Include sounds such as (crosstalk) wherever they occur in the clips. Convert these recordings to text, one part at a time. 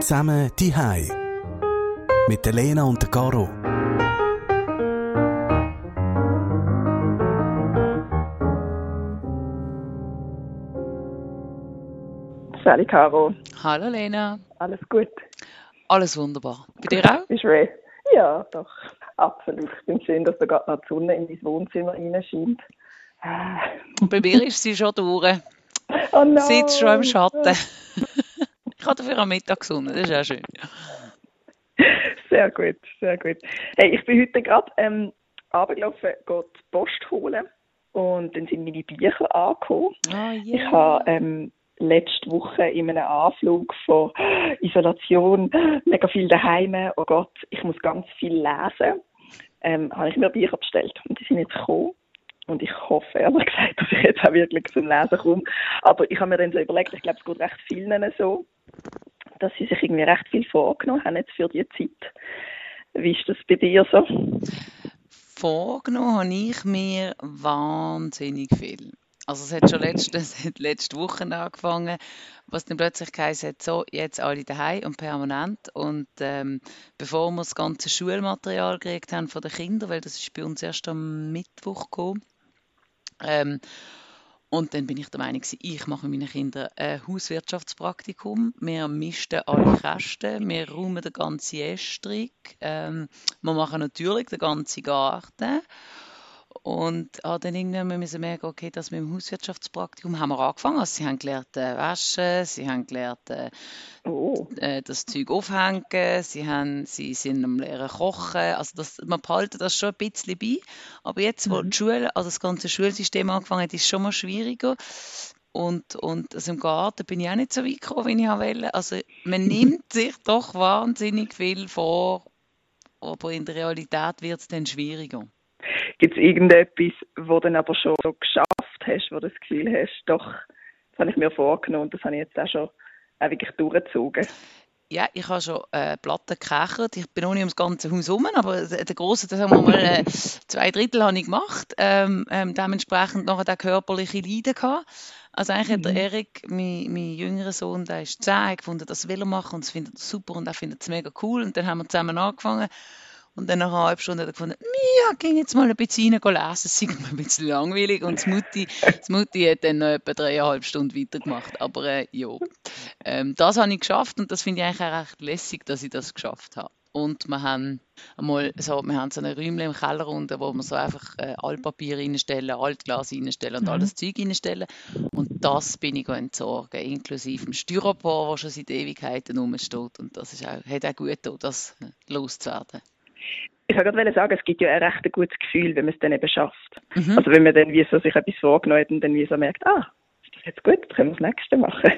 Zusammen die Hai mit der Lena und der Caro. Sally Caro, Hallo Lena. alles gut? Alles wunderbar. Bei dir auch? Du ready? Ja, doch, absolut. Ich bin schön, dass da gerade noch die Sonne in mein Wohnzimmer reinscheint. Ah. Bei mir ist sie schon durch. Oh nein! Sitzt schon im Schatten. (laughs) ich habe dafür am Mittag gesonnen, das ist auch schön. Sehr gut, sehr gut. Hey, ich bin heute gerade ähm, runtergelaufen, gehe die Post holen und dann sind meine Bücher angekommen. Oh Ich habe ähm, letzte Woche in einem Anflug von Isolation, mega viel daheim, oh Gott, ich muss ganz viel lesen, ähm, habe ich mir Bücher bestellt und die sind jetzt gekommen. Und ich hoffe ehrlich gesagt, dass ich jetzt auch wirklich zum Lesen komme. Aber ich habe mir dann so überlegt, ich glaube, es geht recht vielen so, dass sie sich irgendwie recht viel vorgenommen haben jetzt für die Zeit. Wie ist das bei dir so? Vorgenommen habe ich mir wahnsinnig viel. Also es hat schon letzte, (laughs) es hat letzte Woche angefangen, was dann plötzlich geheißen hat, so, jetzt alle daheim und permanent. Und ähm, bevor wir das ganze Schulmaterial gekriegt haben von den Kindern, weil das ist bei uns erst am Mittwoch gekommen, ähm, und dann bin ich der Meinung, ich mache mit meinen Kindern ein Hauswirtschaftspraktikum. Wir mischten alle Kästen, wir räumen den ganzen Estrich, ähm, wir machen natürlich den ganzen Garten. Und habe dann irgendwann müssen merken, okay, das mit dem Hauswirtschaftspraktikum haben wir angefangen. Also sie haben gelernt äh, waschen, sie haben gelernt äh, Oh, äh, das Zeug aufhängen, sie, haben, sie sind am Lehren kochen. Also das, man behalten das schon ein bisschen bei. Aber jetzt, wo Mhm. die Schule, also das ganze Schulsystem angefangen hat, ist es schon mal schwieriger. Und, und also im Garten bin ich auch nicht so weit gekommen, wie ich wollte. Also man (laughs) nimmt sich doch wahnsinnig viel vor, aber in der Realität wird es dann schwieriger. Gibt es irgendetwas, wo du dann aber schon so geschafft hast, wo du das Gefühl hast, doch, das habe ich mir vorgenommen und das habe ich jetzt auch schon auch wirklich durchgezogen? Ja, ich habe schon äh, Platten gekechert. Ich bin noch nicht ums ganze Haus herum, aber der große, das haben wir mal äh, zwei Drittel habe ich gemacht. Ähm, ähm, dementsprechend nachher der körperliche Leiden gehabt. Also eigentlich hat der Mhm. Erik, mein, mein jüngerer Sohn, der ist zehn, gefunden, das will er machen und das findet er super und er findet es mega cool. Und dann haben wir zusammen angefangen. Und dann nach einer halben Stunde hat er gefunden, ja, ging jetzt mal ein bisschen rein lesen, es ist mir ein bisschen langweilig. Und das Mutti, das Mutti hat dann noch etwa dreieinhalb Stunden weitergemacht. Aber äh, ja, ähm, das habe ich geschafft und das finde ich eigentlich auch recht lässig, dass ich das geschafft habe. Und wir haben einmal so, wir haben so eine Räumchen im Keller unten, wo wir so einfach äh, Altpapier reinstellen, Altglas reinstellen und Mhm. alles Zeug reinstellen. Und das bin ich entsorgen, inklusive dem Styropor, das schon seit Ewigkeiten rumsteht. Und das ist auch, hat auch gut getan, das loszuwerden. Ich wollte gerade sagen, es gibt ja ein recht gutes Gefühl, wenn man es dann eben schafft. Mhm. Also wenn man dann wie so sich etwas vorgenommen hat und dann wie so merkt, ah, ist das jetzt gut, jetzt können wir das nächste machen.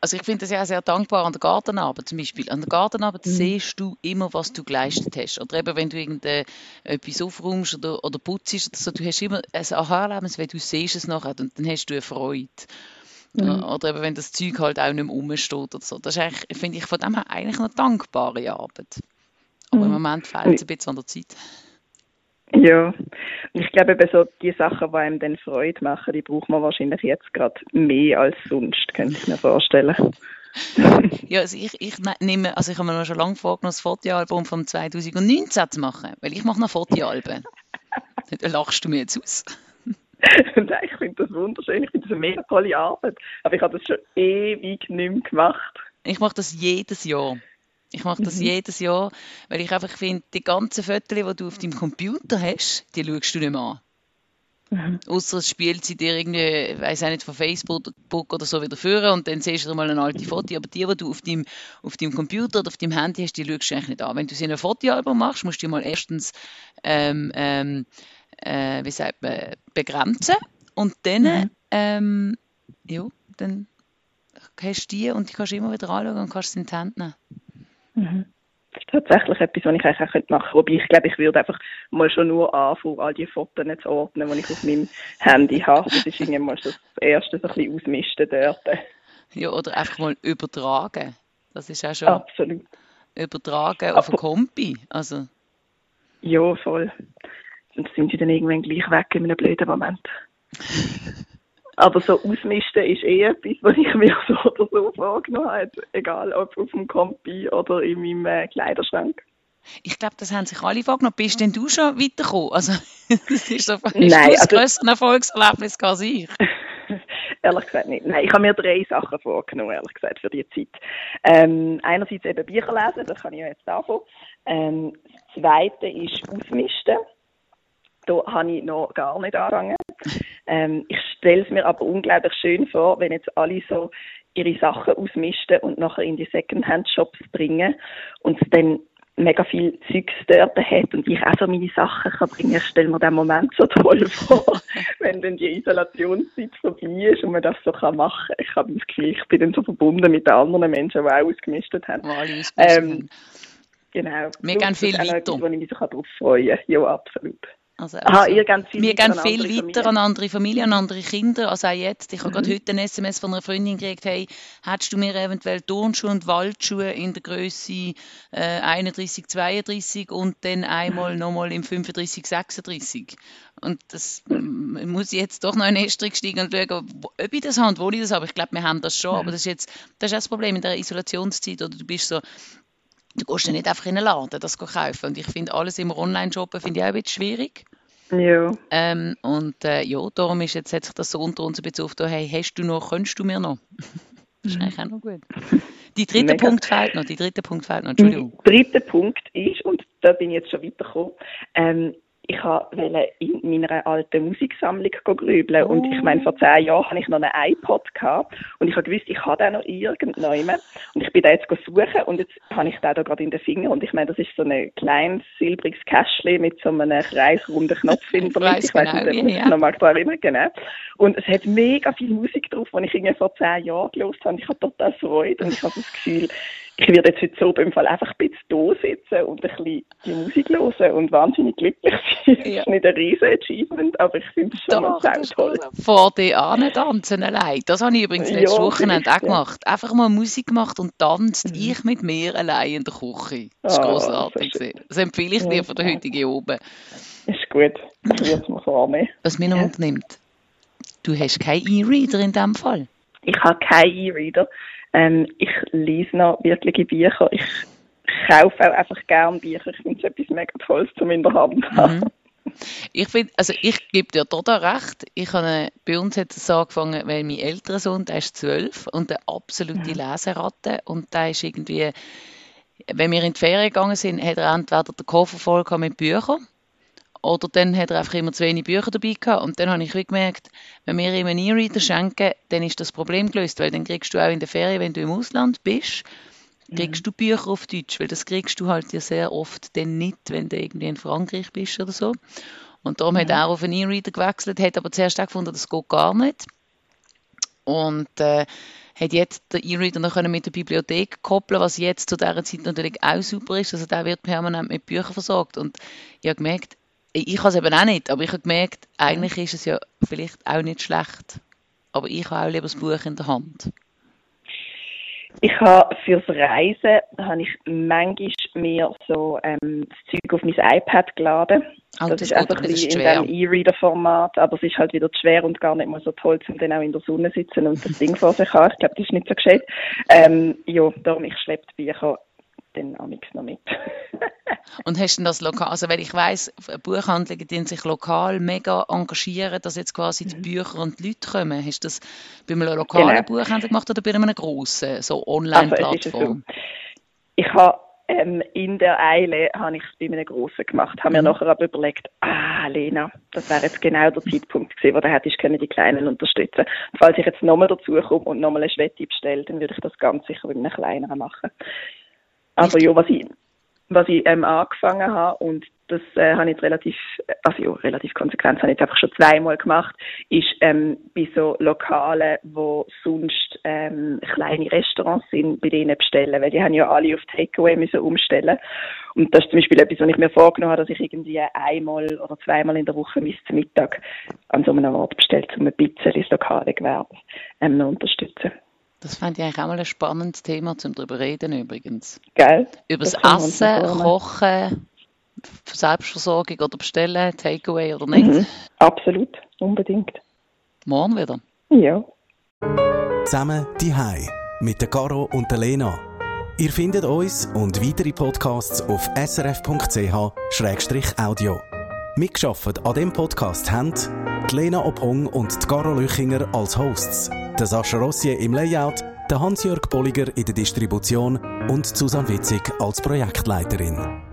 Also ich finde das ja auch sehr dankbar an der Gartenarbeit zum Beispiel. An der Gartenarbeit Mhm. siehst du immer, was du geleistet hast. Oder eben, wenn du irgendetwas aufräumst oder, oder putzt oder so, du hast immer ein Aha-Erlebnis, weil du siehst es nachher und dann hast du eine Freude. Mhm. Oder eben, wenn das Zeug halt auch nicht mehr rumsteht oder so. Das ist eigentlich, finde ich, von dem her eigentlich eine dankbare Arbeit. Aber im Mhm. Moment fehlt es ein bisschen an der Zeit. Ja, und ich glaube eben so, die Sachen, die einem dann Freude machen, die braucht man wahrscheinlich jetzt gerade mehr als sonst, könnte ich mir vorstellen. (laughs) Ja, also ich, ich ne- nehme, also ich habe mir noch schon lange vorgenommen, das Fotoalbum von 2019 zu machen, weil ich mache noch Fotoalben. (laughs) Da lachst du mir jetzt aus. (laughs) Nein, ich finde das wunderschön, ich finde das eine mega tolle Arbeit. Aber ich habe das schon ewig nicht mehr gemacht. Ich mache das jedes Jahr. Ich mache das Mhm. jedes Jahr, weil ich einfach finde, die ganzen Fotos, die du auf deinem Computer hast, die schaust du nicht mehr an. Mhm. Außer es spielt sie dir irgendwie, weiß auch nicht, von Facebook oder so wieder führen und dann siehst du mal eine alte Foto. Aber die, die du auf deinem, auf deinem Computer oder auf deinem Handy hast, die schaust du eigentlich nicht an. Wenn du sie in ein Fotoalbum machst, musst du mal erstens, ähm, ähm, äh, wie sagt man, begrenzen und dann, Mhm. ähm, ja, dann hast du die und die kannst du immer wieder anschauen und kannst sie in die Hand nehmen. Mhm. Das ist tatsächlich etwas, was ich eigentlich auch könnte machen könnte. Wobei ich glaube, ich würde einfach mal schon nur anfangen, all die Fotos zu ordnen, die ich auf meinem Handy habe. Das ist irgendwann mal so das erste, so ein bisschen ausmisten dort. Ja, oder einfach mal übertragen. Das ist auch schon Absolut. übertragen auf ein Kompi. Also, Ja, voll. Und sind sie dann irgendwann gleich weg in einem blöden Moment. (laughs) Aber so ausmisten ist eh etwas, (laughs) was ich mir so oder so vorgenommen habe, egal ob auf dem Kompi oder in meinem äh, Kleiderschrank. Ich glaube, das haben sich alle vorgenommen. Bist denn du schon weitergekommen? Also, (laughs) das ist so ist Nein, das also- größte Erfolgserlebnis als ich. (laughs) ehrlich gesagt nicht. Nein, ich habe mir drei Sachen vorgenommen, ehrlich gesagt, für die Zeit. Ähm, einerseits eben Bücher lesen, das kann ich ja jetzt anfangen. Ähm, das zweite ist Ausmisten. Da habe ich noch gar nicht angefangen. Ähm, ich stelle es mir aber unglaublich schön vor, wenn jetzt alle so ihre Sachen ausmisten und nachher in die Secondhand-Shops bringen und es dann mega viel Zeugs dort hat und ich auch so meine Sachen kann bringen. Ich stelle mir den Moment so toll (laughs) vor, wenn dann die Isolationszeit vorbei ist und man das so kann machen. Ich habe das Gefühl, ich bin dann so verbunden mit den anderen Menschen, die auch ausgemistet haben. Wo alle ausgemistet Ähm. Genau. Wir gehen das viel etwas, wo ich mich so darauf freuen kann. Ja, absolut. Also, Aha, also, ihr geht viel wir gehen viel andere weiter Familien. an andere Familien, an andere Kinder. Also auch jetzt. Ich habe Mhm. gerade heute ein SMS von einer Freundin gekriegt, hey, hättest du mir eventuell Turnschuhe und Waldschuhe in der Größe äh, 31, 32 und dann einmal nochmal im 35, 36. Und das mm, muss ich jetzt doch noch in den Estrich steigen und schauen, ob ich das habe und wo ich das habe. Ich glaube, wir haben das schon, aber das ist jetzt, das ist das Problem in der Isolationszeit, oder du bist so, du gehst ja nicht einfach in einen Laden, das kaufen. Und ich finde, alles im Online-Shoppen finde ich auch ein bisschen schwierig. Ja. Ähm, und äh, ja, darum ist jetzt, hat sich das so unter uns ein bisschen aufgetan, hey, hast du noch, könntest du mir noch? (laughs) Das ist eigentlich auch noch gut. Die dritte Mega. Punkt fehlt noch, die dritte Punkt fehlt noch, Der Entschuldigung. dritte Punkt ist, und da bin ich jetzt schon weitergekommen, ähm, ich wollte in meiner alten Musiksammlung grübeln. Und ich meine, vor zehn Jahren hatte ich noch einen iPod gehabt und ich habe gewusst, ich habe den noch irgendjemand. Und ich bin da jetzt suchen und jetzt habe ich den da gerade in den Finger. Und ich meine, das ist so ein kleines silbriges Kästchen mit so einem kreisrunden Knopf weiss Mitte. Ich weiß genau, nicht, ob sich ja. noch mal daran erinnern genau. Und es hat mega viel Musik drauf, die ich irgendwie vor zehn Jahren gelesen habe. Ich habe total Freude und ich habe das Gefühl, ich werde jetzt heute so beim Fall einfach ein bisschen da sitzen und ein bisschen die Musik hören und wahnsinnig glücklich sein. Das Ja. ist nicht ein riesen Achievement, aber ich finde es schon Doch, mal das sehr toll. ist vor dir tanzen allein. Das habe ich übrigens Ja, letztes Wochenende auch vielleicht, ja. gemacht. Einfach mal Musik gemacht und tanzt ich mit mir allein in der Küche. Das war Ah, grossartig. so schön. gewesen. Das empfehle ich dir den ja. heutigen Oben. Ist gut. Ich würde es mir vornehmen. Was mich noch Ja. umnimmt, du hast keinen E-Reader in diesem Fall. Ich habe keinen E-Reader. Ähm, ich lese noch wirkliche Bücher. Ich kaufe auch einfach gerne Bücher. Ich finde es etwas mega Tolles in der Hand zu haben. Ich finde, also ich gebe dir total recht. Ich habe, bei uns hat es angefangen, weil mein älterer Sohn, der ist zwölf und eine absolute Leseratte und der ist irgendwie, wenn wir in die Ferien gegangen sind, hat er entweder den Koffer voll mit Büchern oder dann hat er einfach immer zu wenig Bücher dabei gehabt und dann habe ich gemerkt, wenn wir ihm einen E-Reader schenken, dann ist das Problem gelöst, weil dann kriegst du auch in der Ferien, wenn du im Ausland bist, kriegst du Bücher auf Deutsch, weil das kriegst du halt ja sehr oft dann nicht, wenn du irgendwie in Frankreich bist oder so. Und darum hat er auf einen E-Reader gewechselt, hat aber zuerst auch gefunden, das geht gar nicht. Und äh, hat jetzt den E-Reader noch mit der Bibliothek koppeln, was jetzt zu dieser Zeit natürlich auch super ist. Also der wird permanent mit Büchern versorgt. Und ich habe gemerkt, ich habe es eben auch nicht, aber ich habe gemerkt, eigentlich ist es ja vielleicht auch nicht schlecht. Aber ich habe auch lieber das Buch in der Hand. Ich habe fürs Reisen habe ich manchmal mir so ähm, das Zeug auf mein iPad geladen. Oh, das, das ist einfach ein das ist bisschen in dem E-Reader-Format, aber es ist halt wieder zu schwer und gar nicht mal so toll, um dann auch in der Sonne sitzen und das Ding vor sich haben. Ich glaube, das ist nicht so gescheit. Ähm, ja, darum, ich schleppe die Bücher dann auch nichts noch mit. (laughs) Und hast du das lokal, also weil ich weiss, Buchhandlungen die sich lokal mega engagieren, dass jetzt quasi die Bücher und die Leute kommen. Hast du das bei einem lokalen Genau. Buchhändler gemacht oder bei einem grossen, so Also. Online-Plattform? Ich habe ähm, in der Eile habe ich es bei einem Grossen gemacht, habe mir Mhm. nachher aber überlegt, ah Lena, das wäre jetzt genau der Zeitpunkt gewesen, wo du hättest können die Kleinen unterstützen. Und falls ich jetzt nochmal dazu komme und nochmal eine Schwette bestelle, dann würde ich das ganz sicher mit einem kleineren machen. Aber Ist- ja, was ich was ich ähm, angefangen habe und das äh, habe ich relativ, also ja, relativ konsequent, habe ich einfach schon zweimal gemacht, ist ähm, bei so Lokalen, wo sonst ähm, kleine Restaurants sind, bei denen bestellen, weil die haben ja alle auf Takeaway müssen umstellen und das ist zum Beispiel etwas, was ich mir vorgenommen habe, dass ich irgendwie einmal oder zweimal in der Woche bis zum Mittag an so einem Ort bestelle, um ein bisschen das lokale Gewerbe ähm, noch unterstützen. Das fände ich eigentlich auch mal ein spannendes Thema, um darüber reden übrigens. Geil? Über das Das Essen. Kochen, Selbstversorgung oder Bestellen, Takeaway oder nicht. Mhm. Absolut, unbedingt. Morgen wieder. Ja. Zusammen die Hai mit der Caro und der Lena. Ihr findet uns und weitere Podcasts auf srf.ch-audio. Mitgeschafft an dem Podcast haben die Lena Ophong und die Caro Lüchinger als Hosts, der Sascha Rossier im Layout, der Hans-Jörg Bolliger in der Distribution und Susanne Witzig als Projektleiterin.